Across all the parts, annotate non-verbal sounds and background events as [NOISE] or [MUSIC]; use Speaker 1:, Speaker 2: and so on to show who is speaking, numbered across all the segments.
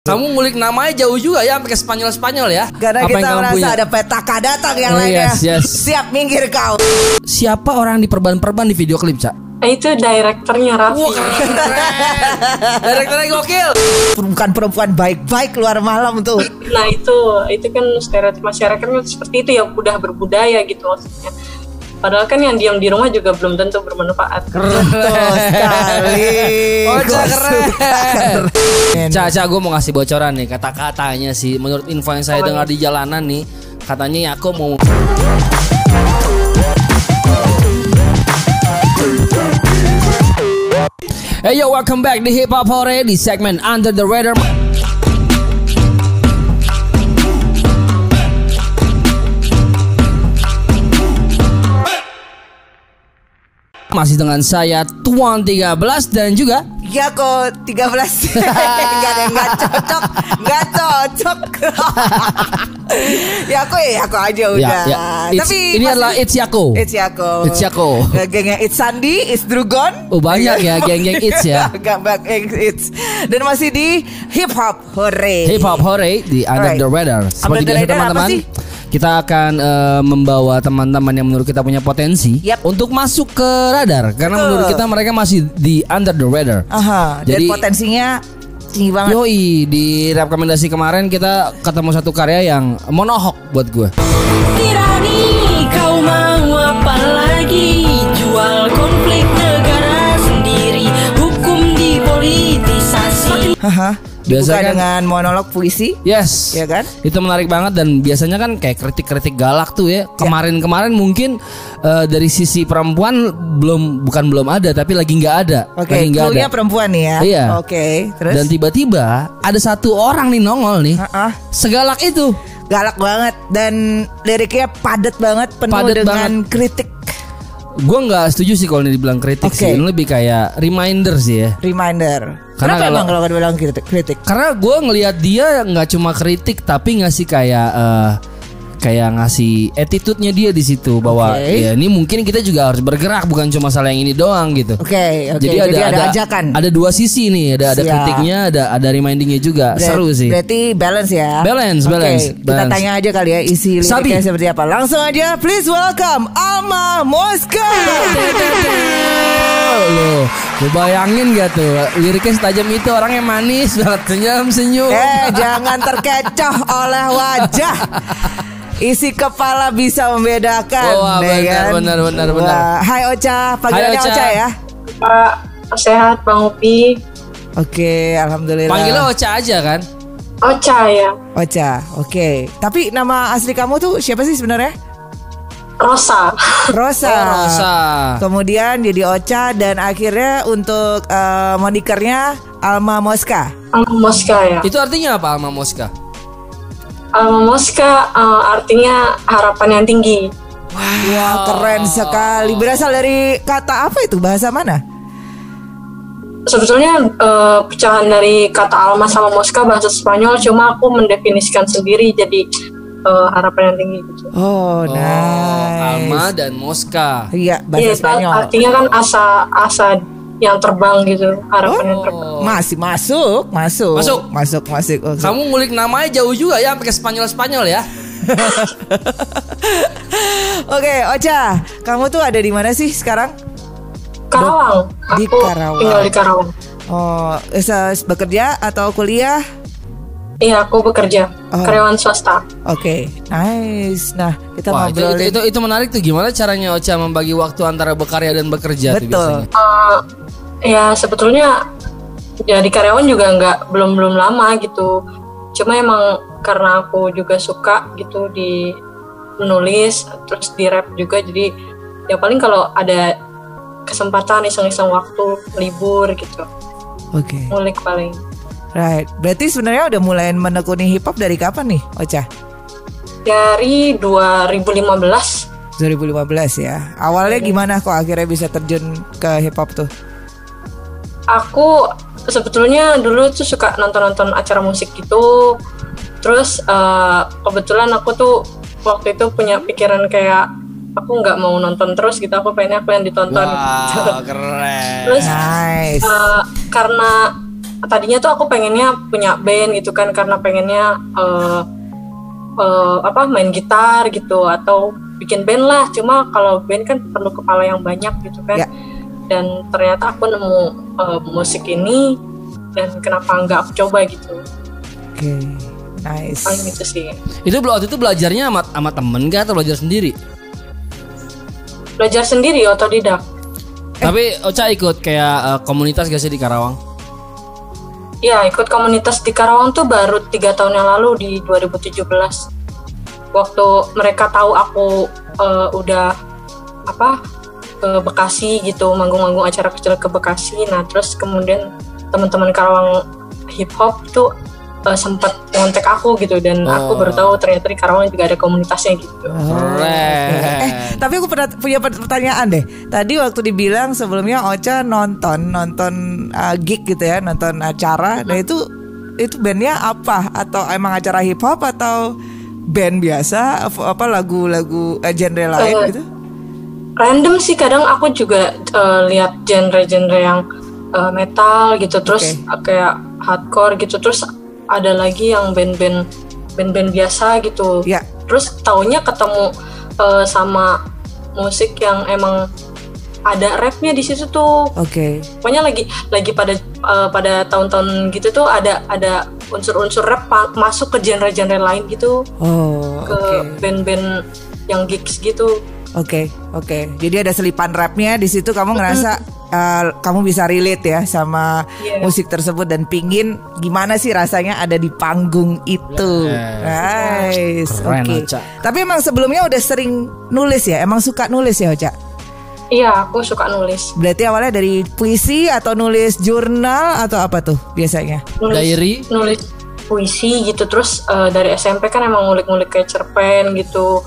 Speaker 1: Kamu ngulik namanya jauh juga ya sampai ke Spanyol-Spanyol ya.
Speaker 2: Karena
Speaker 1: Apa
Speaker 2: kita merasa
Speaker 1: punya?
Speaker 2: ada petaka datang yang
Speaker 1: Oh,
Speaker 2: lainnya.
Speaker 1: yes, yes.
Speaker 2: Siap minggir kau.
Speaker 1: Siapa orang di perban-perban di video klip, Cak?
Speaker 3: Itu direkturnya Raffi.
Speaker 1: Wah, keren. [LAUGHS] Direkturnya gokil.
Speaker 2: Bukan perempuan baik-baik keluar malam tuh.
Speaker 3: Nah itu itu kan stereotip masyarakatnya seperti itu yang udah berbudaya gitu maksudnya. Padahal kan yang diam di rumah juga belum tentu bermanfaat.
Speaker 2: Betul sekali. [LAUGHS]
Speaker 1: Oh, keren. Cak, gue mau ngasih bocoran nih kata-katanya sih. Menurut info yang saya dengar di jalanan nih, katanya aku mau Hey yo, welcome back di Hip Hop Hore di segmen Under the Radar. Masih dengan saya Tuan 13 dan juga
Speaker 2: Ya kok 13 [LAUGHS] Gak ada yang gak cocok Gak cocok [LAUGHS] Ya aku ya aku aja udah
Speaker 1: ya, It's-
Speaker 2: Tapi
Speaker 1: ini
Speaker 2: masih-
Speaker 1: adalah It's Yako.
Speaker 2: It's Yako
Speaker 1: It's Yako.
Speaker 2: Ya, Gengnya It's Sandi It's Drugon
Speaker 1: Oh, banyak ya geng-geng It's ya. [LAUGHS]
Speaker 2: Gak It's Dan masih di Hip Hop Hore
Speaker 1: Hip Hop Hore di Under
Speaker 2: Alright.
Speaker 1: the Radar.
Speaker 2: Under
Speaker 1: Seperti
Speaker 2: the
Speaker 1: biasa
Speaker 2: Radar apa
Speaker 1: teman-teman,
Speaker 2: sih?
Speaker 1: Kita akan eh, membawa teman-teman yang menurut kita punya potensi
Speaker 2: Yap.
Speaker 1: untuk masuk ke radar karena
Speaker 2: Betul.
Speaker 1: menurut kita mereka masih di Under the Radar.
Speaker 2: Aha, Dan
Speaker 1: Jadi
Speaker 2: potensinya tinggi banget
Speaker 1: Yoi di rekomendasi kemarin kita ketemu satu karya yang monohok buat gue.
Speaker 4: Tirani kau mau apa lagi
Speaker 2: Haha.
Speaker 1: Biasa kan-
Speaker 2: dengan monolog puisi
Speaker 1: Yes,
Speaker 2: Ya kan?
Speaker 1: Itu menarik banget dan biasanya kan kayak kritik-kritik galak tuh ya. Kemarin-kemarin mungkin eh, dari sisi perempuan belum bukan belum ada tapi lagi nggak ada.
Speaker 2: Oke,
Speaker 1: lagi nggak ada.
Speaker 2: perempuan nih ya.
Speaker 1: Iya.
Speaker 2: Oke, terus
Speaker 1: Dan tiba-tiba ada satu orang nih nongol nih.
Speaker 2: Ah, ah.
Speaker 1: Segalak itu.
Speaker 2: galak banget dan liriknya padat banget penuh
Speaker 1: Padat
Speaker 2: dengan kritik
Speaker 1: Gue nggak setuju sih kalau ini dibilang kritik
Speaker 2: Oke.
Speaker 1: sih. Ini lebih kayak reminder sih ya.
Speaker 2: reminder.
Speaker 1: Karena
Speaker 2: Kenapa
Speaker 1: kalau-
Speaker 2: emang kalau dibilang kritik? kritik?
Speaker 1: Karena gue ngelihat dia nggak cuma kritik tapi ngasih kayak eh, kayak ngasih attitude-nya dia di situ bahwa
Speaker 2: Oke.
Speaker 1: ya ini mungkin kita juga harus bergerak bukan cuma masalah yang ini doang gitu.
Speaker 2: Oke, oke.
Speaker 1: Jadi, ada, ada
Speaker 2: ajakan.
Speaker 1: Ada dua sisi nih, ada ada
Speaker 2: Siap.
Speaker 1: kritiknya, ada ada remindingnya juga.
Speaker 2: Ber-
Speaker 1: Seru sih.
Speaker 2: Berarti balance ya.
Speaker 1: Balance, balance,
Speaker 2: Kita
Speaker 1: balance.
Speaker 2: tanya aja kali ya isi liriknya seperti apa. Langsung aja, please welcome Alma Moska.
Speaker 1: Loh, lu bayangin gak tuh liriknya setajam itu orangnya manis banget [LAUGHS] senyum senyum.
Speaker 2: eh, jangan terkecoh oleh wajah. Isi kepala bisa membedakan.
Speaker 1: Wah,
Speaker 2: ya
Speaker 1: benar,
Speaker 2: kan?
Speaker 1: benar, benar, benar.
Speaker 2: Wah, Hai Ocha, panggilannya
Speaker 1: Hai, Ocha.
Speaker 2: Ocha ya.
Speaker 3: Pak sehat Bang Upi.
Speaker 2: Oke, alhamdulillah.
Speaker 1: Panggilnya Ocha aja kan?
Speaker 3: Ocha ya.
Speaker 2: Ocha, oke. Tapi nama asli kamu tuh siapa sih sebenarnya?
Speaker 3: Rosa.
Speaker 2: Rosa.
Speaker 1: Oh, Rosa.
Speaker 2: Kemudian jadi Ocha dan akhirnya untuk eh, monikernya Alma Moska.
Speaker 3: Alma Moska ya.
Speaker 1: Itu artinya apa Alma Moska?
Speaker 3: Alma Moska eh, artinya harapan yang tinggi.
Speaker 2: Wah, keren sekali. Berasal dari kata apa itu? Bahasa mana?
Speaker 3: Sebetulnya eh, pecahan dari kata Alma sama Moska bahasa Spanyol, cuma aku mendefinisikan sendiri jadi eh, harapan yang tinggi gitu.
Speaker 2: Oh,
Speaker 1: Oh,
Speaker 2: nice.
Speaker 1: Alma dan Moska.
Speaker 2: Iya, bahasa
Speaker 3: itu
Speaker 2: Spanyol.
Speaker 3: artinya kan asa asa yang terbang gitu, harapan yang terbang.
Speaker 2: Masih masuk, masuk.
Speaker 1: Masuk.
Speaker 2: Masuk, masuk. Oke.
Speaker 1: Kamu ngulik namanya jauh juga ya sampai ke Spanyol-Spanyol ya. [LAUGHS]
Speaker 2: Oke, Ocha, kamu tuh ada di mana sih sekarang?
Speaker 3: Karawang.
Speaker 2: Di
Speaker 3: Aku
Speaker 2: Karawang.
Speaker 3: tinggal di Karawang.
Speaker 2: Oh, eh, bekerja atau kuliah?
Speaker 3: Iya, aku bekerja
Speaker 2: Oh.
Speaker 3: karyawan swasta.
Speaker 2: Oke, nice. Nah, kita
Speaker 1: Wah, itu,
Speaker 2: ngobrol
Speaker 1: itu, itu, itu menarik tuh gimana caranya Ocha membagi waktu antara bekarya dan bekerja tuh
Speaker 2: Betul.
Speaker 1: biasanya.
Speaker 3: Eh, ya sebetulnya jadi karyawan juga nggak belum belum lama gitu. Cuma emang karena aku juga suka gitu di menulis terus di rap juga jadi ya paling kalau ada kesempatan iseng-iseng waktu libur gitu
Speaker 2: Oke.
Speaker 3: ngulik paling
Speaker 2: Right. Berarti sebenarnya udah mulai menekuni hip hop dari kapan nih, Ocha?
Speaker 3: dari 2015
Speaker 2: 2015 ya. Awalnya gimana kok akhirnya bisa terjun ke hip hop tuh?
Speaker 3: aku sebetulnya dulu tuh suka nonton-nonton acara musik gitu terus eh, kebetulan aku tuh waktu itu punya pikiran kayak aku nggak mau nonton terus gitu aku pengen aku yang ditonton.
Speaker 1: Wow, [LAUGHS] keren.
Speaker 3: terus
Speaker 2: Nice.
Speaker 3: eh, karena tadinya tuh aku pengennya punya band gitu kan karena pengennya eh, eh, apa main gitar gitu atau bikin band lah cuma kalau band kan perlu kepala yang banyak gitu kan
Speaker 2: Ya.
Speaker 3: dan ternyata aku nemu eh, musik ini dan kenapa nggak aku coba gitu
Speaker 2: Oke. Nice.
Speaker 3: paling gitu sih
Speaker 1: Itu waktu itu belajarnya sama, sama temen gak atau belajar sendiri?
Speaker 3: belajar sendiri otodidak
Speaker 1: Tapi Ocha ikut kayak eh, komunitas gak sih di Karawang?
Speaker 3: Ya ikut komunitas di Karawang tuh baru tiga tahun yang lalu di 2017 waktu mereka tahu aku eh, udah apa ke Bekasi gitu manggung-manggung acara kecil ke Bekasi. Nah terus kemudian teman-teman Karawang hip hop tuh eh, sempat ngontek aku gitu dan aku baru tahu ternyata di Karawang juga ada komunitasnya gitu
Speaker 1: Keren.
Speaker 2: Eh, tapi aku pernah punya pertanyaan deh. Tadi waktu dibilang sebelumnya Ocha nonton nonton uh, gig gitu ya, nonton acara. Nah itu itu bandnya apa? Atau emang acara hip hop atau band biasa? Apa- Apa lagu-lagu eh, genre lain
Speaker 3: Eh,
Speaker 2: gitu?
Speaker 3: random sih kadang aku juga eh, lihat genre-genre yang eh, metal gitu terus eh, kayak hardcore gitu terus ada lagi yang band-band band-band biasa gitu
Speaker 2: Ya.
Speaker 3: terus taunya ketemu eh, sama musik yang emang ada rapnya di situ tuh
Speaker 2: Oke.
Speaker 3: pokoknya lagi lagi pada eh, pada tahun-tahun gitu tuh ada ada unsur-unsur rap masuk ke genre-genre lain gitu
Speaker 2: Oh,
Speaker 3: ke
Speaker 2: oke.
Speaker 3: band-band yang gigs gitu
Speaker 2: Oke, oke. Jadi ada selipan rapnya di situ kamu ngerasa uh, [LAUGHS] kamu bisa relate ya sama
Speaker 3: Iya.
Speaker 2: musik tersebut dan pingin gimana sih rasanya ada di panggung itu. Nice.
Speaker 1: Keren,
Speaker 2: Oke.
Speaker 1: Ocha.
Speaker 2: Tapi emang sebelumnya udah sering nulis ya? Emang suka nulis ya, Ocha?
Speaker 3: iya aku suka nulis
Speaker 2: Berarti awalnya dari puisi atau nulis jurnal atau apa tuh biasanya?
Speaker 3: nulis
Speaker 1: Diary?
Speaker 3: nulis puisi gitu terus eh, dari SMP kan emang ngulik-ngulik kayak cerpen gitu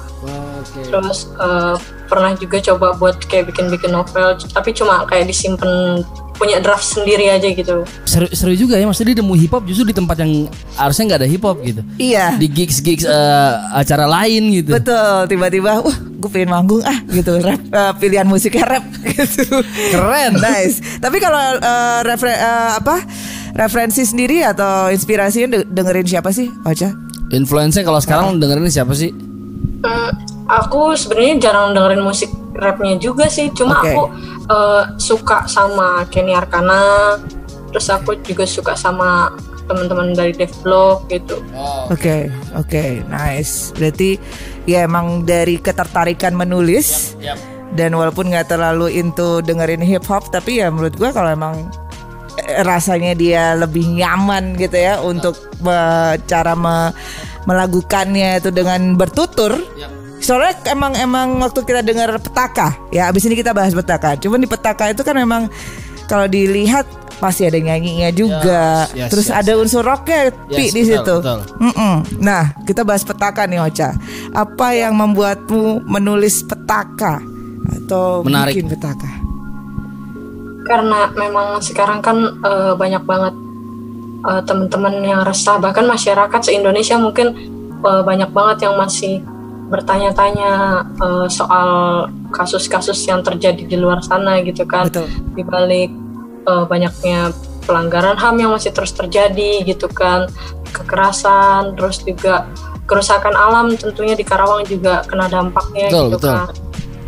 Speaker 3: terus eh, pernah juga coba buat kayak bikin-bikin novel tapi cuma kayak disimpan punya draft sendiri aja gitu
Speaker 1: Seru, seru juga ya maksudnya dia nemu hip hop justru di tempat yang harusnya nggak ada hip hop gitu.
Speaker 2: Iya.
Speaker 1: Di gigs gigs eh, acara lain gitu.
Speaker 2: Betul, tiba-tiba wah gue pengen manggung ah gitu rap eh, pilihan musiknya rap [LAUGHS] gitu.
Speaker 1: Keren.
Speaker 2: nice. Tapi kalau eh, refre- eh, apa referensi sendiri atau inspirasinya de- dengerin siapa sih, Ocha?
Speaker 1: Influencer kalau sekarang dengerin siapa sih?
Speaker 3: Hmm, aku sebenarnya jarang dengerin musik rapnya juga sih cuma
Speaker 2: Oke.
Speaker 3: aku eh, suka sama Kenny Arcana terus aku juga suka sama teman-teman dari Devlog gitu
Speaker 2: Oke, oke, nice. Berarti ya emang dari ketertarikan menulis dan walaupun nggak terlalu into dengerin hip hop, tapi ya menurut gua kalau emang eh, rasanya dia lebih nyaman gitu ya untuk cara me- melakukannya itu dengan bertutur. Soalnya emang emang waktu kita dengar petaka, ya abis ini kita bahas petaka. Cuman di petaka itu kan memang kalau dilihat pasti ada nyanyinya juga.
Speaker 1: Yes, yes,
Speaker 2: Terus
Speaker 1: yes,
Speaker 2: ada unsur rocknya
Speaker 1: Yes,
Speaker 2: di
Speaker 1: betul,
Speaker 2: situ.
Speaker 1: betul.
Speaker 2: Nah, kita bahas petaka nih Ocha. Apa yang membuatmu menulis petaka atau
Speaker 1: Menarik.
Speaker 2: bikin petaka?
Speaker 3: karena memang sekarang kan eh, banyak banget eh, teman-teman yang resah bahkan masyarakat se Indonesia mungkin eh, banyak banget yang masih bertanya-tanya eh, soal kasus-kasus yang terjadi di luar sana gitu kan.
Speaker 2: Betul.
Speaker 3: di balik eh, banyaknya pelanggaran HAM yang masih terus terjadi gitu kan. Kekerasan terus juga kerusakan alam tentunya di Karawang juga kena dampaknya
Speaker 1: Betul,
Speaker 3: gitu
Speaker 1: betul.
Speaker 3: kan.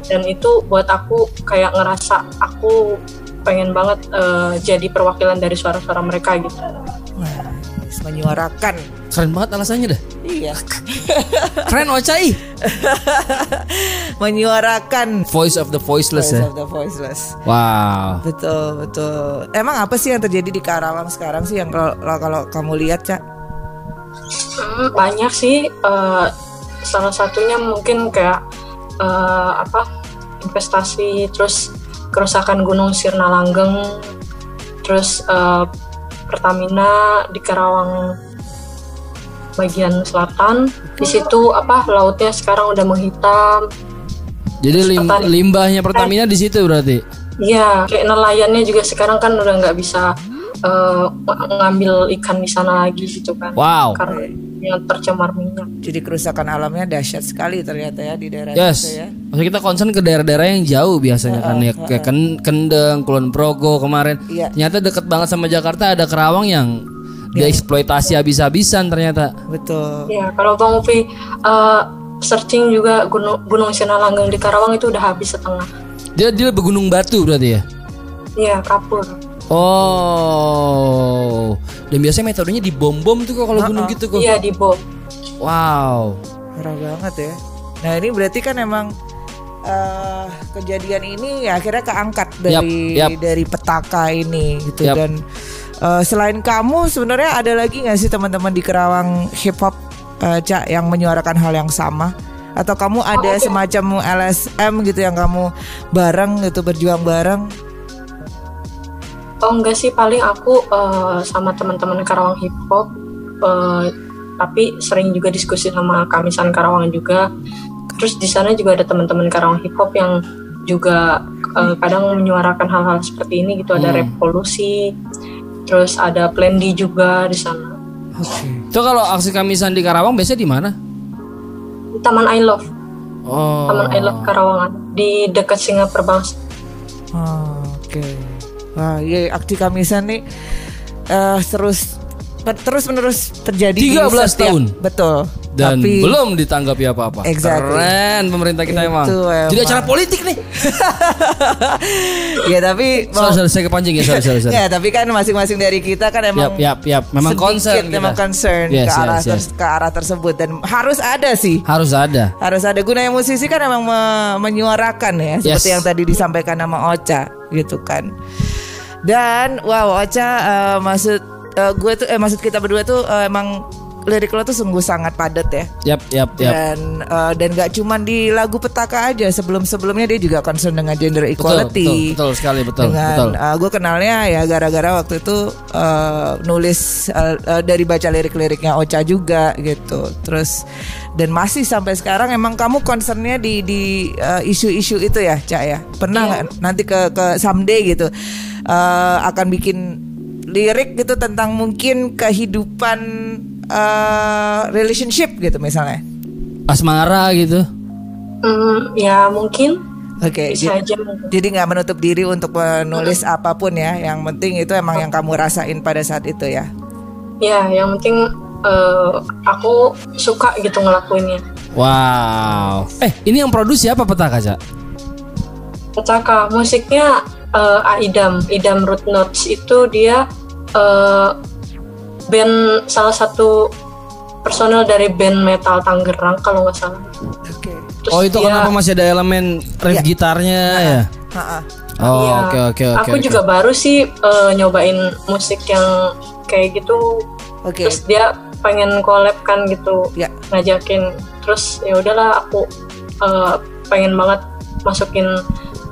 Speaker 3: Dan itu buat aku kayak ngerasa aku pengen banget eh, jadi perwakilan dari suara-suara mereka gitu.
Speaker 2: Wah, menyuarakan.
Speaker 1: Keren banget alasannya dah.
Speaker 2: Iya. [LAUGHS]
Speaker 1: Keren Ocai. [LAUGHS]
Speaker 2: menyuarakan
Speaker 1: Voice of the voiceless
Speaker 2: voice
Speaker 1: ya.
Speaker 2: of the voiceless.
Speaker 1: Wow.
Speaker 2: Betul, betul. Emang apa sih yang terjadi di Karawang sekarang sih yang kalau kalau kamu lihat, Cak?
Speaker 3: Hmm, banyak sih eh, salah satunya mungkin kayak eh, apa investasi terus kerusakan gunung Sirna Langgeng terus eh, Pertamina di Karawang bagian selatan. Di situ apa lautnya sekarang udah menghitam.
Speaker 1: Jadi lim- limbahnya Pertamina di situ berarti.
Speaker 3: Iya, kayak nelayannya juga sekarang kan udah nggak bisa eh, ng- ngambil ikan di sana lagi gitu kan
Speaker 1: Wow.
Speaker 3: karena yang tercemar minyak
Speaker 2: Jadi kerusakan alamnya dahsyat sekali ternyata ya di daerah
Speaker 1: Yes.
Speaker 2: itu ya.
Speaker 1: Maksudnya kita concern ke daerah-daerah yang jauh biasanya kan ya kayak Ken- Kendeng, Kulon Progo kemarin.
Speaker 2: Iya.
Speaker 1: Ternyata deket banget sama Jakarta ada Kerawang yang dieksploitasi habis-habisan ternyata.
Speaker 2: Betul.
Speaker 3: ya kalau bang Upi eh, searching juga gunung gunung Sinalanggeng di Karawang itu udah habis setengah
Speaker 1: Dia dia bergunung batu berarti ya.
Speaker 3: iya kapur
Speaker 1: Oh. Dan biasanya metodenya dibom-bom tuh kok kalau gunung gitu kok.
Speaker 3: iya di bom
Speaker 1: Wow.
Speaker 2: Parah banget ya. Nah ini berarti kan emang eh, kejadian ini ya akhirnya keangkat dari
Speaker 1: Yap, yap.
Speaker 2: dari petaka ini gitu
Speaker 1: Yap.
Speaker 2: dan eh, selain kamu sebenarnya ada lagi nggak sih teman-teman di Kerawang hip hop eh, Cak yang menyuarakan hal yang sama? Atau kamu ada semacam LSM gitu yang kamu bareng gitu berjuang bareng?
Speaker 3: Oh enggak sih paling aku eh, sama teman-teman Karawang hip hop eh, tapi sering juga diskusi sama Kamisan Karawang juga. Terus di sana juga ada teman-teman Karawang hip hop yang juga eh, kadang menyuarakan hal-hal seperti ini gitu ada revolusi. Terus ada Plan D juga di sana.
Speaker 2: Oke.
Speaker 1: Itu kalau aksi kamisan di Karawang biasanya di mana?
Speaker 3: Di Taman I Love,
Speaker 1: Oh.
Speaker 3: Taman I Love Karawangan di dekat Singapura Bangsa.
Speaker 2: Oh, Oke. Wah, iya aksi kamisan nih eh terus terus menerus terjadi di
Speaker 1: 13
Speaker 2: setiap-
Speaker 1: tahun.
Speaker 2: Betul.
Speaker 1: Dan
Speaker 2: Tapi
Speaker 1: belum ditanggapi apa-apa.
Speaker 2: Exactly.
Speaker 1: Keren pemerintah kita emang.
Speaker 2: Itu
Speaker 1: Jadi
Speaker 2: emang.
Speaker 1: acara politik nih. [LAUGHS]
Speaker 2: ya tapi
Speaker 1: Sorry, sorry, saya kepancing ya, sorry, sorry, sorry. [LAUGHS]
Speaker 2: ya tapi kan masing-masing dari kita kan emang
Speaker 1: Yap, yap, yap. Memang concern kita.
Speaker 2: memang concern
Speaker 1: Yes,
Speaker 2: ke arah
Speaker 1: yes, yes.
Speaker 2: ter- ke arah tersebut dan harus ada sih
Speaker 1: Harus ada.
Speaker 2: harus ada gunanya musisi kan emang me- menyuarakan ya seperti
Speaker 1: Yes.
Speaker 2: yang tadi disampaikan nama Ocha gitu kan dan wow Ocha eh, maksud eh, gue tuh eh maksud kita berdua tuh eh, emang lirik lo tuh sungguh sangat padat ya.
Speaker 1: Yap, yap, yap.
Speaker 2: dan eh, dan gak cuman di lagu petaka aja sebelum sebelumnya dia juga concern dengan gender
Speaker 1: Betul,
Speaker 2: equality.
Speaker 1: betul, betul sekali, betul,
Speaker 2: dengan
Speaker 1: betul.
Speaker 2: gue kenalnya ya gara-gara waktu itu eh, nulis eh, eh, dari baca lirik-liriknya Ocha juga gitu. Terus dan masih sampai sekarang emang kamu concernnya di di eh, isu-isu itu ya Cak ya? Pernah nggak nanti ke ke someday gitu eh, akan bikin lirik gitu tentang mungkin kehidupan eh, relationship gitu misalnya
Speaker 1: Asmara gitu.
Speaker 3: Hmm, ya mungkin
Speaker 2: oke
Speaker 3: bisa
Speaker 2: jadi-
Speaker 3: aja mungkin.
Speaker 2: Jadi nggak menutup diri untuk menulis apa pun ya. Yang penting itu emang yang kamu rasain pada saat itu ya.
Speaker 3: Ya, yang penting eh, aku suka gitu ngelakuinnya.
Speaker 1: Wow. Eh, ini yang produksi siapa petaka, Cak?
Speaker 3: Petaka musiknya eh, Aidam, Idam Root Notes itu dia eh, band salah satu personel dari band metal Tangerang kalau nggak salah.
Speaker 2: Oke.
Speaker 3: Terus
Speaker 1: Oh, itu
Speaker 3: dia-
Speaker 1: kenapa masih ada elemen riff
Speaker 2: Iya.
Speaker 1: gitarnya ya? Oh,
Speaker 3: Iya.
Speaker 1: oke oke oke.
Speaker 3: Aku
Speaker 1: oke.
Speaker 3: juga baru sih eh, nyobain musik yang kayak gitu.
Speaker 2: Oke.
Speaker 3: Terus dia pengen collab kan gitu,
Speaker 2: Ya.
Speaker 3: ngajakin. Terus ya udahlah aku eh, pengen banget masukin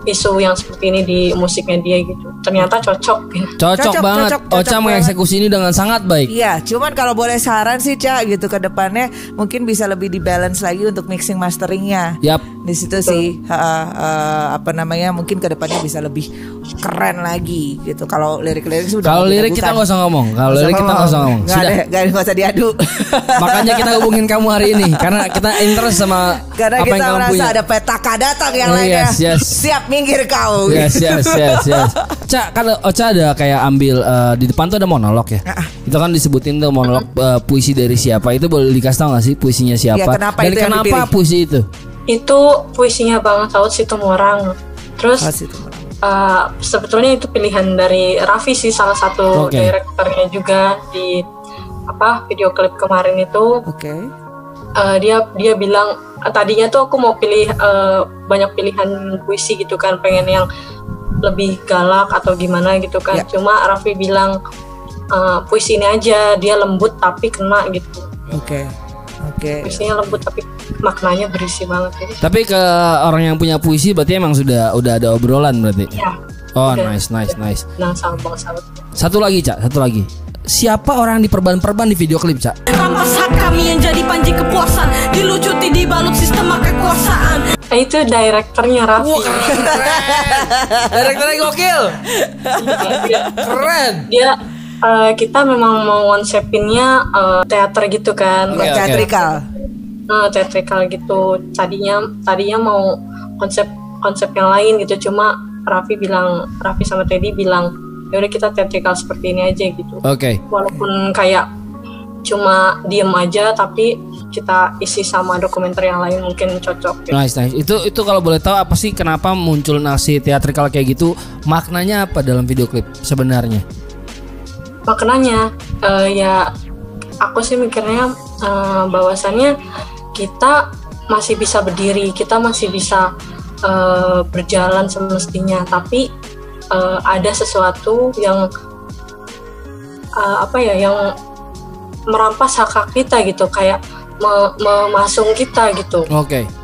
Speaker 3: isu yang seperti ini di musiknya dia gitu. Ternyata cocok. gitu.
Speaker 1: Cocok,
Speaker 2: Cocok,
Speaker 1: banget.
Speaker 2: cocok, cocok
Speaker 1: Ocha mengeksekusi ini dengan sangat baik.
Speaker 2: Iya, cuman kalau boleh saran sih Cak gitu ke depannya mungkin bisa lebih dibalance lagi untuk mixing masteringnya.
Speaker 1: Yap.
Speaker 2: Di situ sih ha, ha, apa namanya mungkin ke depannya bisa lebih keren lagi gitu. Kalau lirik-lirik sudah
Speaker 1: Kalau lirik kita nggak usah ngomong. Kalau lirik kita nggak usah ngomong.
Speaker 2: Nggak
Speaker 1: Sudah.
Speaker 2: ada, nggak usah diadu. [LAUGHS]
Speaker 1: Makanya kita hubungin kamu hari ini karena kita interest sama
Speaker 2: Karena
Speaker 1: apa
Speaker 2: kita
Speaker 1: yang kamu
Speaker 2: merasa
Speaker 1: punya.
Speaker 2: ada petaka datang yang
Speaker 1: Oh,
Speaker 2: lainnya.
Speaker 1: yes, yes.
Speaker 2: Siap minggir kau.
Speaker 1: Yes, yes, yes, yes. [LAUGHS] Cak, kalau Ocha ada kayak ambil eh, di depan tuh ada monolog ya.
Speaker 2: Ah.
Speaker 1: Itu kan disebutin tuh monolog eh, puisi dari siapa. Itu boleh dikasih tahu nggak sih puisinya siapa?
Speaker 2: Iya, kenapa
Speaker 1: Dan kenapa
Speaker 2: dipilih?
Speaker 1: puisi itu?
Speaker 3: Itu puisinya Bang Saud Situmorang. Terus
Speaker 2: Oh, situ.
Speaker 3: Uh, sebetulnya itu pilihan dari Raffi sih salah satu
Speaker 1: Oke.
Speaker 3: direkturnya juga di apa video klip kemarin itu
Speaker 2: Oke.
Speaker 3: uh, dia dia bilang uh, tadinya tuh aku mau pilih uh, banyak pilihan puisi gitu kan pengen yang lebih galak atau gimana gitu kan
Speaker 2: Ya.
Speaker 3: cuma Raffi bilang uh, puisi ini aja dia lembut tapi kena gitu
Speaker 2: Oke. Oke.
Speaker 3: puisinya lembut tapi maknanya berisi banget jadi
Speaker 1: Tapi ke orang yang punya puisi berarti emang sudah udah ada obrolan berarti.
Speaker 3: ya
Speaker 1: Oh,
Speaker 3: Udah.
Speaker 1: nice, nice, nice.
Speaker 3: nah sama
Speaker 1: Satu lagi, Cak, satu lagi. Siapa orang yang diperban-perban di video klip, Cak?
Speaker 4: Rampas hak kami yang jadi panji kepuasan Dilucuti dibalut sistem kekuasaan
Speaker 3: Eh, itu direkturnya Raffi
Speaker 1: Direkturnya gokil.
Speaker 3: dia,
Speaker 1: Keren.
Speaker 3: dia eh, kita memang mau konsepinnya eh, teater gitu kan.
Speaker 1: Oke, oke.
Speaker 2: Teatrikal.
Speaker 3: Nah, teatrikal gitu. Tadinya tadinya mau konsep konsep yang lain gitu. Cuma Raffi bilang Raffi sama Teddy bilang ya udah kita teatrikal seperti ini aja gitu.
Speaker 1: Oke.
Speaker 3: Walaupun kayak cuma diem aja tapi kita isi sama dokumenter yang lain mungkin cocok gitu.
Speaker 1: Nice, nice. Itu itu kalau boleh tahu apa sih kenapa muncul nasi teatrikal kayak gitu? Maknanya apa dalam video klip sebenarnya?
Speaker 3: Maknanya eh, ya aku sih mikirnya eh, bahwasannya kita masih bisa berdiri kita masih bisa eh, berjalan semestinya. Tapi eh, ada sesuatu yang eh, apa ya yang merampas hak hak kita gitu kayak me- memasung kita gitu.
Speaker 1: Oke.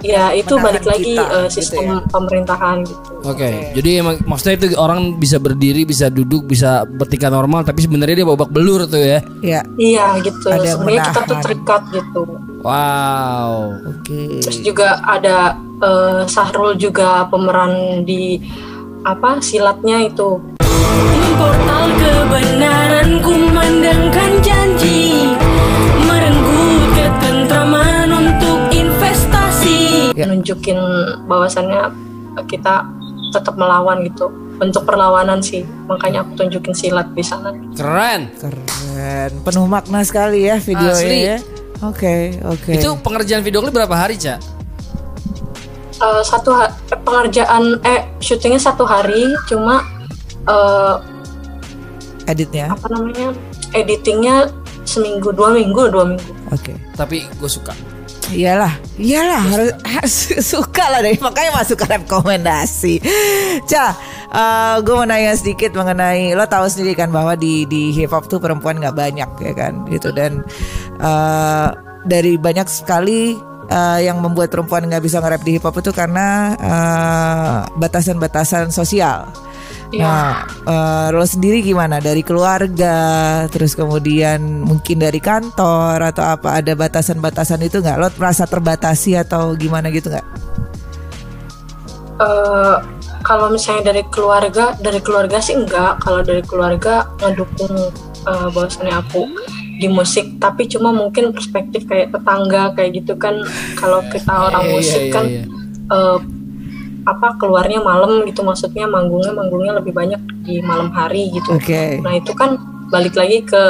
Speaker 3: Ya itu balik lagi
Speaker 2: kita, gitu
Speaker 3: sistem
Speaker 2: ya.
Speaker 3: pemerintahan gitu
Speaker 1: Oke, jadi emang maksudnya itu orang bisa berdiri, bisa duduk, bisa bertingkah normal, tapi sebenarnya dia babak belur tuh ya.
Speaker 2: Ya.
Speaker 3: iya gitu
Speaker 2: Ada
Speaker 3: sebenarnya kita tuh terikat gitu
Speaker 1: Wow.
Speaker 2: Oke.
Speaker 3: Terus juga ada eh, Sahrul juga pemeran di apa silatnya itu.
Speaker 4: Portal kebenaran
Speaker 3: Nunjukin bahwasannya kita tetap melawan gitu. Bentuk perlawanan sih. Makanya aku tunjukin silat di sana.
Speaker 1: Keren.
Speaker 2: Keren. Penuh makna sekali ya videonya
Speaker 1: Asli.
Speaker 2: ya. Oke, oke.
Speaker 1: Itu pengerjaan video klip berapa hari, Cak?
Speaker 3: Eh, satu ha- eh, pengerjaan eh syutingnya satu hari cuma eh,
Speaker 2: editnya.
Speaker 3: apa namanya editingnya seminggu dua minggu dua minggu
Speaker 2: Oke.
Speaker 1: Tapi gue suka.
Speaker 2: Iyalah, iyalah harus, harus [LAUGHS] suka lah deh. Makanya masuk ke rekomendasi. Ca, gue mau nanya sedikit mengenai lo tahu sendiri kan bahwa di di hip hop tuh perempuan nggak banyak ya kan? Gitu. Dan eh, dari banyak sekali eh, yang membuat perempuan nggak bisa nge-rap di hip hop itu karena eh, batasan-batasan sosial.
Speaker 3: Iya.
Speaker 2: Nah, eh, lo sendiri gimana dari keluarga, terus kemudian mungkin dari kantor atau apa ada batasan-batasan itu nggak? Lo merasa terbatasi atau gimana gitu nggak?
Speaker 3: Eh, kalau misalnya dari keluarga dari keluarga sih enggak kalau dari keluarga ngedukung uh, bahwasannya aku di musik tapi cuma mungkin perspektif kayak tetangga kayak gitu kan. Kalau kita orang
Speaker 1: Iya,
Speaker 3: musik
Speaker 1: iya,
Speaker 3: kan
Speaker 1: iya.
Speaker 3: eh, apa keluarnya malam gitu. Maksudnya manggungnya manggungnya lebih banyak di malam hari gitu.
Speaker 2: Oke.
Speaker 3: Nah itu kan balik lagi ke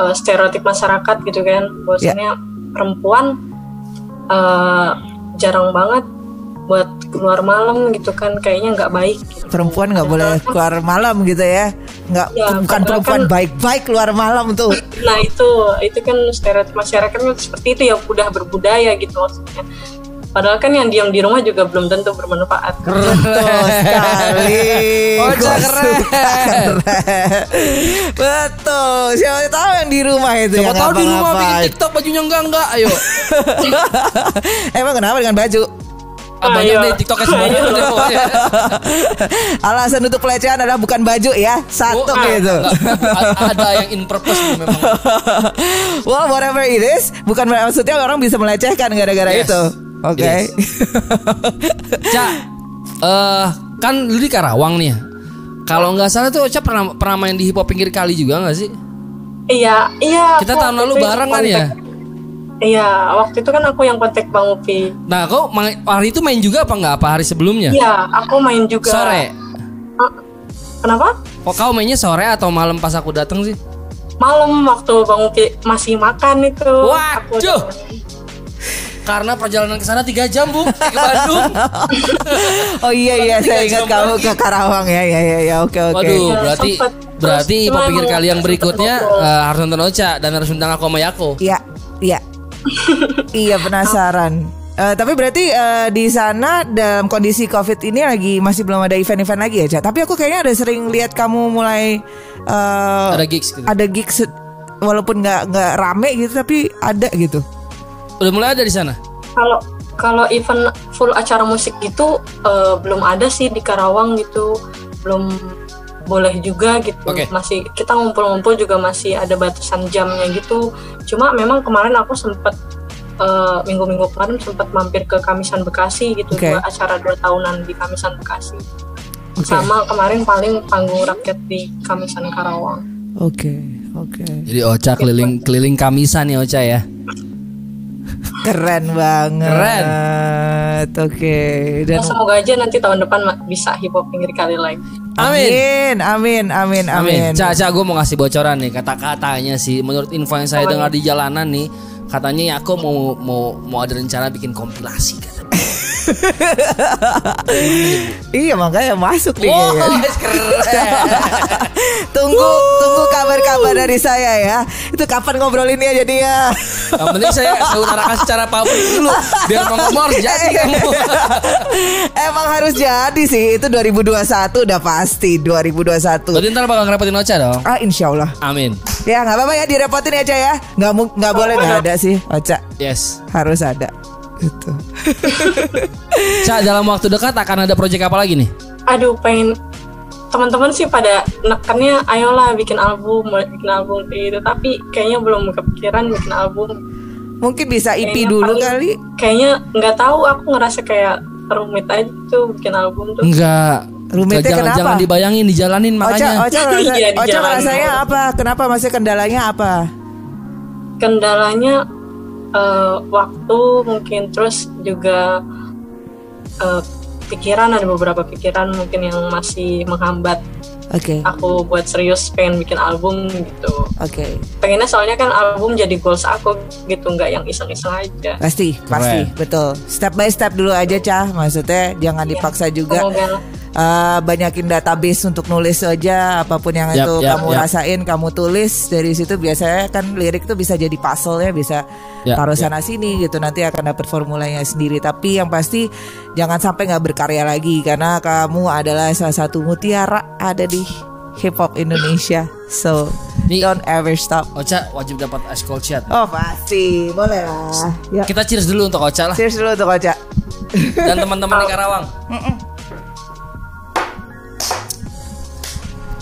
Speaker 3: uh, stereotip masyarakat gitu kan, bahwasanya perempuan uh, jarang banget buat keluar malam gitu kan, kayaknya nggak baik. Gitu.
Speaker 2: Perempuan nggak boleh keluar malam gitu ya? Nggak,
Speaker 3: Ya,
Speaker 2: bukan
Speaker 3: padahal
Speaker 2: perempuan
Speaker 3: kan-
Speaker 2: baik-baik keluar malam tuh.
Speaker 3: Nah itu itu kan stereotip masyarakat kan seperti itu yang udah berbudaya gitu maksudnya. Padahal kan yang diam di rumah juga belum tentu bermanfaat.
Speaker 2: Betul [LAUGHS] sekali.
Speaker 1: Oh, keren.
Speaker 2: keren. Betul. Siapa tahu yang di rumah itu
Speaker 1: Siapa
Speaker 2: yang
Speaker 1: tahu di rumah bikin. TikTok bajunya enggak enggak, ayo. [LAUGHS]
Speaker 2: Emang kenapa dengan baju?
Speaker 1: Ah, banyak
Speaker 3: Ayo.
Speaker 1: deh TikToknya semuanya [LAUGHS] udah pokoknya.
Speaker 2: Alasan untuk pelecehan adalah bukan baju ya, satu
Speaker 1: Oh, ah,
Speaker 2: gitu.
Speaker 1: Ada yang in purpose memang. [LAUGHS]
Speaker 2: well, whatever it is, bukan maksudnya orang bisa melecehkan gara-gara
Speaker 1: Yes.
Speaker 2: itu. Oke.
Speaker 1: Yes. [LAUGHS] Cak, eh kan lu di Karawang nih ya. Kalau nggak salah tuh Ocha pernah pernah main di hip hop pinggir kali juga nggak sih?
Speaker 3: Iya, iya.
Speaker 1: Kita tahun lalu bareng kan ya?
Speaker 3: Iya, waktu itu kan aku yang kontak Bang Upi.
Speaker 1: Nah, kau hari itu main juga apa nggak? Apa hari sebelumnya?
Speaker 3: Iya, aku main juga.
Speaker 1: Sore.
Speaker 3: Ah, Kenapa?
Speaker 1: Kok kau mainnya sore atau malam pas aku datang sih?
Speaker 3: Malam waktu Bang Upi masih makan itu.
Speaker 1: Waduh. Karena perjalanan ke sana 3 jam, Bu, ke Bandung. [LAUGHS]
Speaker 2: Oh iya iya,
Speaker 1: Tiga
Speaker 2: saya ingat
Speaker 1: jam
Speaker 2: kamu
Speaker 1: lagi.
Speaker 2: ke Karawang ya, ya ya ya. Oke oke.
Speaker 1: Waduh,
Speaker 3: Iya,
Speaker 1: berarti
Speaker 3: sempet.
Speaker 1: berarti
Speaker 3: Terus
Speaker 1: hip hop
Speaker 3: cuma
Speaker 1: pinggir
Speaker 3: emang
Speaker 1: kali yang
Speaker 3: sempet
Speaker 1: berikutnya eh, harus nonton Ocha dan harus undang aku sama Yako.
Speaker 2: Iya iya. Iya penasaran. Eh, tapi berarti eh, di sana dalam kondisi COVID ini lagi masih belum ada event-event lagi ya? Tapi aku kayaknya ada sering lihat kamu mulai eh,
Speaker 1: Ada gigs gitu.
Speaker 2: ada gigs walaupun nggak nggak rame gitu tapi ada gitu.
Speaker 1: Udah mulai ada di sana.
Speaker 3: Kalau kalau event full acara musik gitu eh, belum ada sih di Karawang gitu, belum boleh juga gitu.
Speaker 1: Oke.
Speaker 3: Masih kita ngumpul-ngumpul juga masih ada batasan jamnya gitu. Cuma memang kemarin aku sempet eh, minggu-minggu kemarin sempat mampir ke Kamisan Bekasi gitu,
Speaker 2: Oke.
Speaker 3: dua acara dua tahunan di Kamisan Bekasi.
Speaker 2: Oke.
Speaker 3: Sama kemarin paling panggung rakyat di Kamisan Karawang.
Speaker 2: Oke, oke.
Speaker 1: Jadi Ocha keliling keliling kamisan nih Ocha ya.
Speaker 2: Keren banget. Oke. Dan
Speaker 3: Ya, semoga aja nanti tahun depan bisa hip hop pinggir kali lagi.
Speaker 2: Amin, amin, amin, amin.
Speaker 1: Amin. Caca gue mau ngasih bocoran nih kata-katanya sih. Menurut info yang saya dengar di jalanan nih, katanya ya aku mau mau mau ada rencana bikin kompilasi katanya. [LAUGHS]
Speaker 2: Iya makanya masuk nih.
Speaker 1: Wow,
Speaker 2: kayaknya. [LAUGHS]
Speaker 1: keren.
Speaker 2: tunggu, dari saya ya. Itu kapan ngobrolinnya jadi ya?
Speaker 1: Yang penting saya saya utarakan secara publik dulu biar mau ngomong harus [LAUGHS] jadi kamu.
Speaker 2: Emang harus jadi sih. Itu 2021 udah pasti 2021.
Speaker 1: Berarti ntar bakal ngerepotin Ocha dong.
Speaker 2: Ah insya Allah.
Speaker 1: Amin.
Speaker 2: Ya nggak apa-apa ya direpotin Ca ya. Nggak nggak boleh nggak ada sih Oca.
Speaker 1: Yes.
Speaker 2: Harus ada. Gitu.
Speaker 1: Ca dalam waktu dekat akan ada proyek apa lagi nih?
Speaker 3: Aduh, pengen teman-teman sih pada nekannya ayolah bikin album, mulai bikin album kayak gitu. Tapi kayaknya belum kepikiran bikin album.
Speaker 2: Mungkin bisa IP
Speaker 3: Kayaknya
Speaker 2: dulu
Speaker 3: paling-
Speaker 2: kali.
Speaker 3: Kayaknya nggak tahu, aku ngerasa kayak rumit aja tuh bikin album tuh.
Speaker 1: Enggak.
Speaker 2: Rumitnya
Speaker 1: jangan,
Speaker 2: kenapa?
Speaker 1: Jangan dibayangin, dijalanin makanya.
Speaker 2: Oca, ngerasa, [LAUGHS]
Speaker 3: Iya, jalan.
Speaker 2: ngerasanya apa? Kenapa masih kendalanya apa?
Speaker 3: kendalanya eh, waktu mungkin terus juga eh, pikiran ada beberapa pikiran mungkin yang masih menghambat
Speaker 2: Oke,
Speaker 3: aku buat serius pengen bikin album gitu
Speaker 2: oke.
Speaker 3: pengennya soalnya kan album jadi goals aku gitu nggak yang iseng-iseng aja
Speaker 2: Pasti, pasti, betul. Step by step dulu aja, Cah. Maksudnya jangan dipaksa juga.
Speaker 3: semoga
Speaker 2: Eh, banyakin database untuk nulis aja apa pun yang
Speaker 1: Yap,
Speaker 2: itu
Speaker 1: yap,
Speaker 2: kamu
Speaker 1: yap.
Speaker 2: rasain kamu tulis dari situ biasanya kan lirik itu bisa jadi puzzle ya bisa
Speaker 1: Yap,
Speaker 2: taruh
Speaker 1: yap.
Speaker 2: sana sini gitu nanti akan dapat formulanya sendiri tapi yang pasti jangan sampai nggak berkarya lagi karena kamu adalah salah satu mutiara ada di hip hop Indonesia so
Speaker 1: Nih.
Speaker 2: don't ever stop
Speaker 1: Ocha wajib dapat ice cold chat.
Speaker 2: oh pasti boleh lah ya
Speaker 1: Kita cheers dulu untuk Ocha lah
Speaker 2: serius dulu untuk Ocha
Speaker 1: dan teman-teman di Karawang.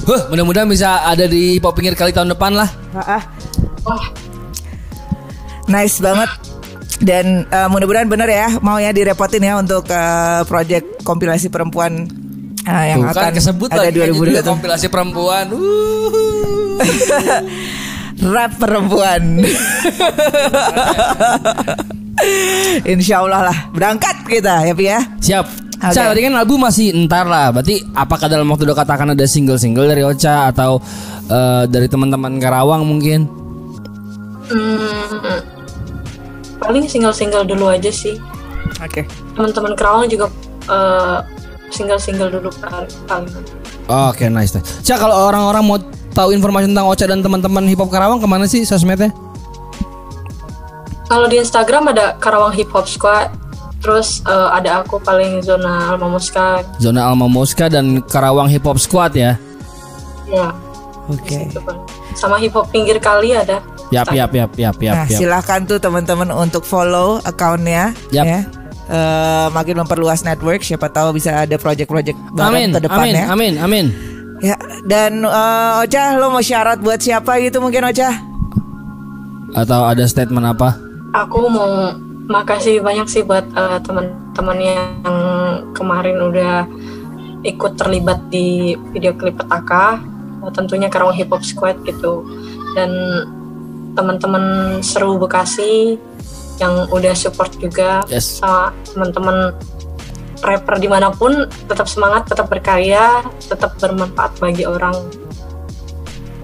Speaker 1: Huh, mudah-mudahan bisa ada di pop pinggir kali tahun depan lah.
Speaker 2: Ah, ah. Nice banget. Dan eh, mudah-mudahan bener ya mau ya direpotin ya untuk eh, project kompilasi perempuan eh, yang
Speaker 1: Tuh
Speaker 2: akan
Speaker 1: kan kesebut
Speaker 2: ada
Speaker 1: lagi kayaknya juga
Speaker 2: 2021.
Speaker 1: kompilasi perempuan. [LAUGHS] Uh.
Speaker 2: Rap perempuan. [LAUGHS] Insya Allah lah berangkat kita ya Pi ya.
Speaker 1: Siap.
Speaker 2: Oke.
Speaker 1: Ocha, tadi kan album masih entar lah. Berarti apakah dalam waktu dekat akan ada single-single dari Ocha atau eh, dari teman-teman Karawang mungkin?
Speaker 3: hmm, paling single-single dulu aja sih
Speaker 2: Oke.
Speaker 3: teman-teman Kerawang juga eh, single-single dulu kan paling
Speaker 1: Oke, nice. nice. Cak, kalau orang-orang mau tahu informasi tentang Ocha dan teman-teman hip hop Karawang ke mana sih sosmednya?
Speaker 3: Kalau di Instagram ada Karawang Hip Hop Squad, terus eh, ada aku paling zona Alma Muska,
Speaker 1: Zona Alma Mosca dan Karawang Hip Hop Squad ya.
Speaker 3: ya
Speaker 2: Oke.
Speaker 3: kan. Sama hip hop pinggir kali ada.
Speaker 1: Yap, yap, yap, yap, yap,
Speaker 2: Nah,
Speaker 1: yap.
Speaker 2: silahkan tuh teman-teman untuk follow akunnya
Speaker 1: Yap.
Speaker 2: ya. Eh, makin memperluas network, siapa tahu bisa ada project-project bareng
Speaker 1: Amin,
Speaker 2: ke
Speaker 1: amin,
Speaker 2: depannya.
Speaker 1: amin, amin.
Speaker 2: Ya, dan eh, Ocha lo mau syarat buat siapa gitu mungkin Ocha?
Speaker 1: Atau ada statement apa?
Speaker 3: Aku mau makasih banyak sih buat eh, teman-teman yang kemarin udah ikut terlibat di video klip petaka, eh, tentunya Karawang Hip Hop Squad gitu. Dan teman-teman seru Bekasi yang udah support juga
Speaker 1: Yes.
Speaker 3: sama teman-teman rapper di mana pun tetap semangat, tetap berkarya, tetap bermanfaat bagi orang.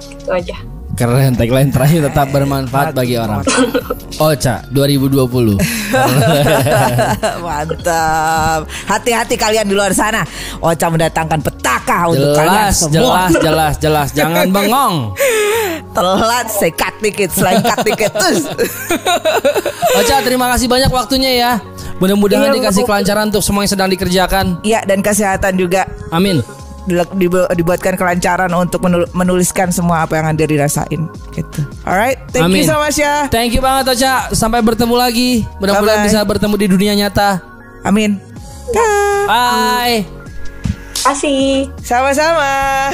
Speaker 3: Gitu aja.
Speaker 1: Keren, tagline terakhir tetap bermanfaat bagi orang. Ocha 2020. [LAUGHS]
Speaker 2: Mantap. Hati-hati kalian di luar sana. Ocha mendatangkan petaka untuk kalian
Speaker 1: Jelas,
Speaker 2: semua.
Speaker 1: jelas, jelas, jelas. Jangan [LAUGHS] bengong.
Speaker 2: Telat sekat dikit, selengkat dikit terus. [LAUGHS]
Speaker 1: Ocha, terima kasih banyak waktunya ya. Mudah-mudahan
Speaker 3: Iya,
Speaker 1: dikasih kelancaran untuk semua yang sedang dikerjakan.
Speaker 2: Iya dan kesehatan juga
Speaker 1: Amin.
Speaker 2: Dibuatkan kelancaran untuk menul- menuliskan semua apa yang anda dirasain gitu. Alright, thank
Speaker 1: Amin.
Speaker 2: you so much ya.
Speaker 1: Thank you banget Ocha. Sampai bertemu lagi. Mudah-mudahan bisa bertemu di dunia nyata.
Speaker 2: Amin. Dah.
Speaker 1: Bye.
Speaker 3: Kasih.
Speaker 2: Sama-sama.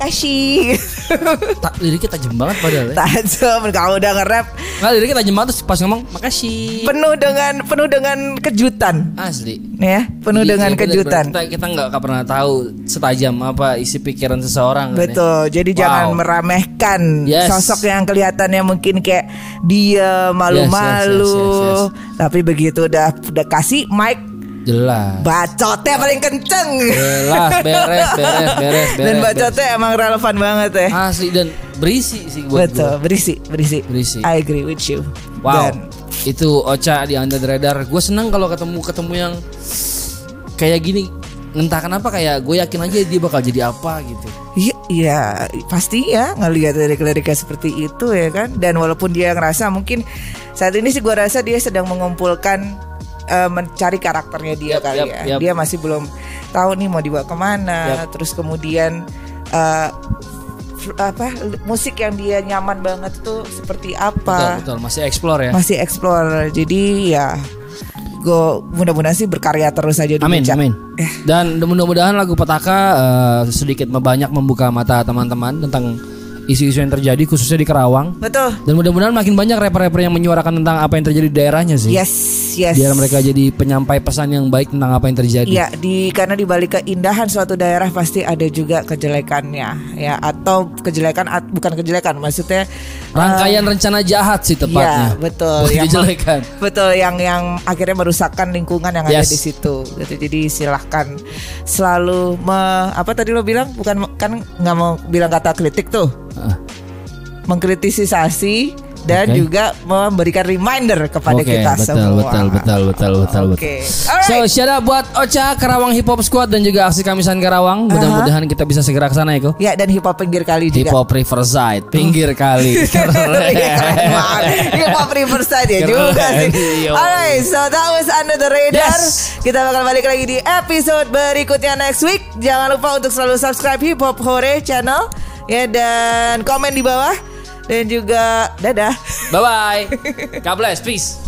Speaker 2: Kasih. [LAUGHS] [LAUGHS]
Speaker 1: Ta liriknya tajam banget padahal ya.
Speaker 2: Tajam kalau udah nge-rap
Speaker 1: Nggak, liriknya tajam banget terus pas ngomong makasih.
Speaker 2: penuh dengan penuh dengan kejutan.
Speaker 1: Asli.
Speaker 2: Ya, penuh
Speaker 1: Jadi,
Speaker 2: dengan
Speaker 1: ya bener,
Speaker 2: kejutan.
Speaker 1: Kita kita nggak pernah tahu setajam apa isi pikiran seseorang. kan ya.
Speaker 2: Betul. Jadi
Speaker 1: Wow.
Speaker 2: jangan meremehkan
Speaker 1: Yes.
Speaker 2: sosok yang kelihatannya mungkin kayak dia malu-malu.
Speaker 1: Yes, yes, yes,
Speaker 2: Tapi begitu udah udah kasih mic
Speaker 1: Jelas.
Speaker 2: bacotnya paling kenceng.
Speaker 1: Jelas beres beres beres [LAUGHS] beres.
Speaker 2: Dan
Speaker 1: beres.
Speaker 2: bacotnya emang relevan banget ya.
Speaker 1: asli dan berisi sih buat
Speaker 2: Betul,
Speaker 1: gua.
Speaker 2: berisi, berisi.
Speaker 1: Berisi.
Speaker 2: I agree with you.
Speaker 1: Wow.
Speaker 2: Dan
Speaker 1: Itu Ocha di Under the Radar. Gue senang kalau ketemu ketemu yang kayak gini. Entah kenapa kayak gue yakin aja dia bakal jadi apa gitu.
Speaker 2: Iya, iya pasti ya ngelihat dari liriknya seperti itu ya kan. Dan walaupun dia ngerasa mungkin saat ini sih gua rasa dia sedang mengumpulkan eh, mencari karakternya dia
Speaker 1: Yap,
Speaker 2: kali
Speaker 1: yap,
Speaker 2: ya.
Speaker 1: yap.
Speaker 2: Dia masih belum tahu nih mau dibawa ke mana. Terus kemudian eh, f- apa musik yang dia nyaman banget tuh seperti
Speaker 1: Betul
Speaker 2: apa?
Speaker 1: betul masih explore ya.
Speaker 2: Masih explore. Jadi ya gue mudah-mudahan sih berkarya terus aja
Speaker 1: Amin amin.
Speaker 2: Eh,
Speaker 1: Dan mudah-mudahan lagu Petaka eh, sedikit banyak membuka mata teman-teman tentang isu-isu yang terjadi khususnya di Kerawang.
Speaker 2: betul.
Speaker 1: Dan mudah-mudahan makin banyak rapper-rapper yang menyuarakan tentang apa yang terjadi di daerahnya sih.
Speaker 2: Yes, yes.
Speaker 1: Biar mereka jadi penyampai pesan yang baik tentang apa yang terjadi.
Speaker 2: Ya, di karena di balik keindahan suatu daerah pasti ada juga kejelekannya, ya atau kejelekan bukan kejelekan, maksudnya
Speaker 1: Rangkaian rencana jahat sih tepatnya.
Speaker 2: Ya, betul. Yang
Speaker 1: kejelekan.
Speaker 2: Betul, yang yang akhirnya merusakkan lingkungan yang ada
Speaker 1: Yes.
Speaker 2: di situ. Gitu. Jadi silahkan selalu me, apa tadi lo bilang? Bukan kan nggak mau bilang kata kritik tuh,
Speaker 1: Ah,
Speaker 2: mengkritisasi dan
Speaker 1: Oke.
Speaker 2: juga memberikan reminder kepada
Speaker 1: Oke,
Speaker 2: kita
Speaker 1: betul,
Speaker 2: semua.
Speaker 1: betul, betul, betul, betul, betul.
Speaker 2: alright.
Speaker 1: So, shout out buat Ocha Karawang Hip Hop Squad dan juga aksi Kamisan Karawang. Mudah-mudahan kita bisa segera ke sana ya, Ko.
Speaker 2: ya dan hip hop pinggir kali
Speaker 1: Hip
Speaker 2: juga.
Speaker 1: Hop Riverside, pinggir kali. [LAUGHS]
Speaker 2: Iya, banget. [LAUGHS] Hip hop Riverside ya juga sih. Alright, so that was under the radar.
Speaker 1: Yes.
Speaker 2: Kita bakal balik lagi di episode berikutnya next week. Jangan lupa untuk selalu subscribe Hip Hop Hore channel ya dan komen di bawah dan juga dadah.
Speaker 1: Bye bye. God bless. Peace.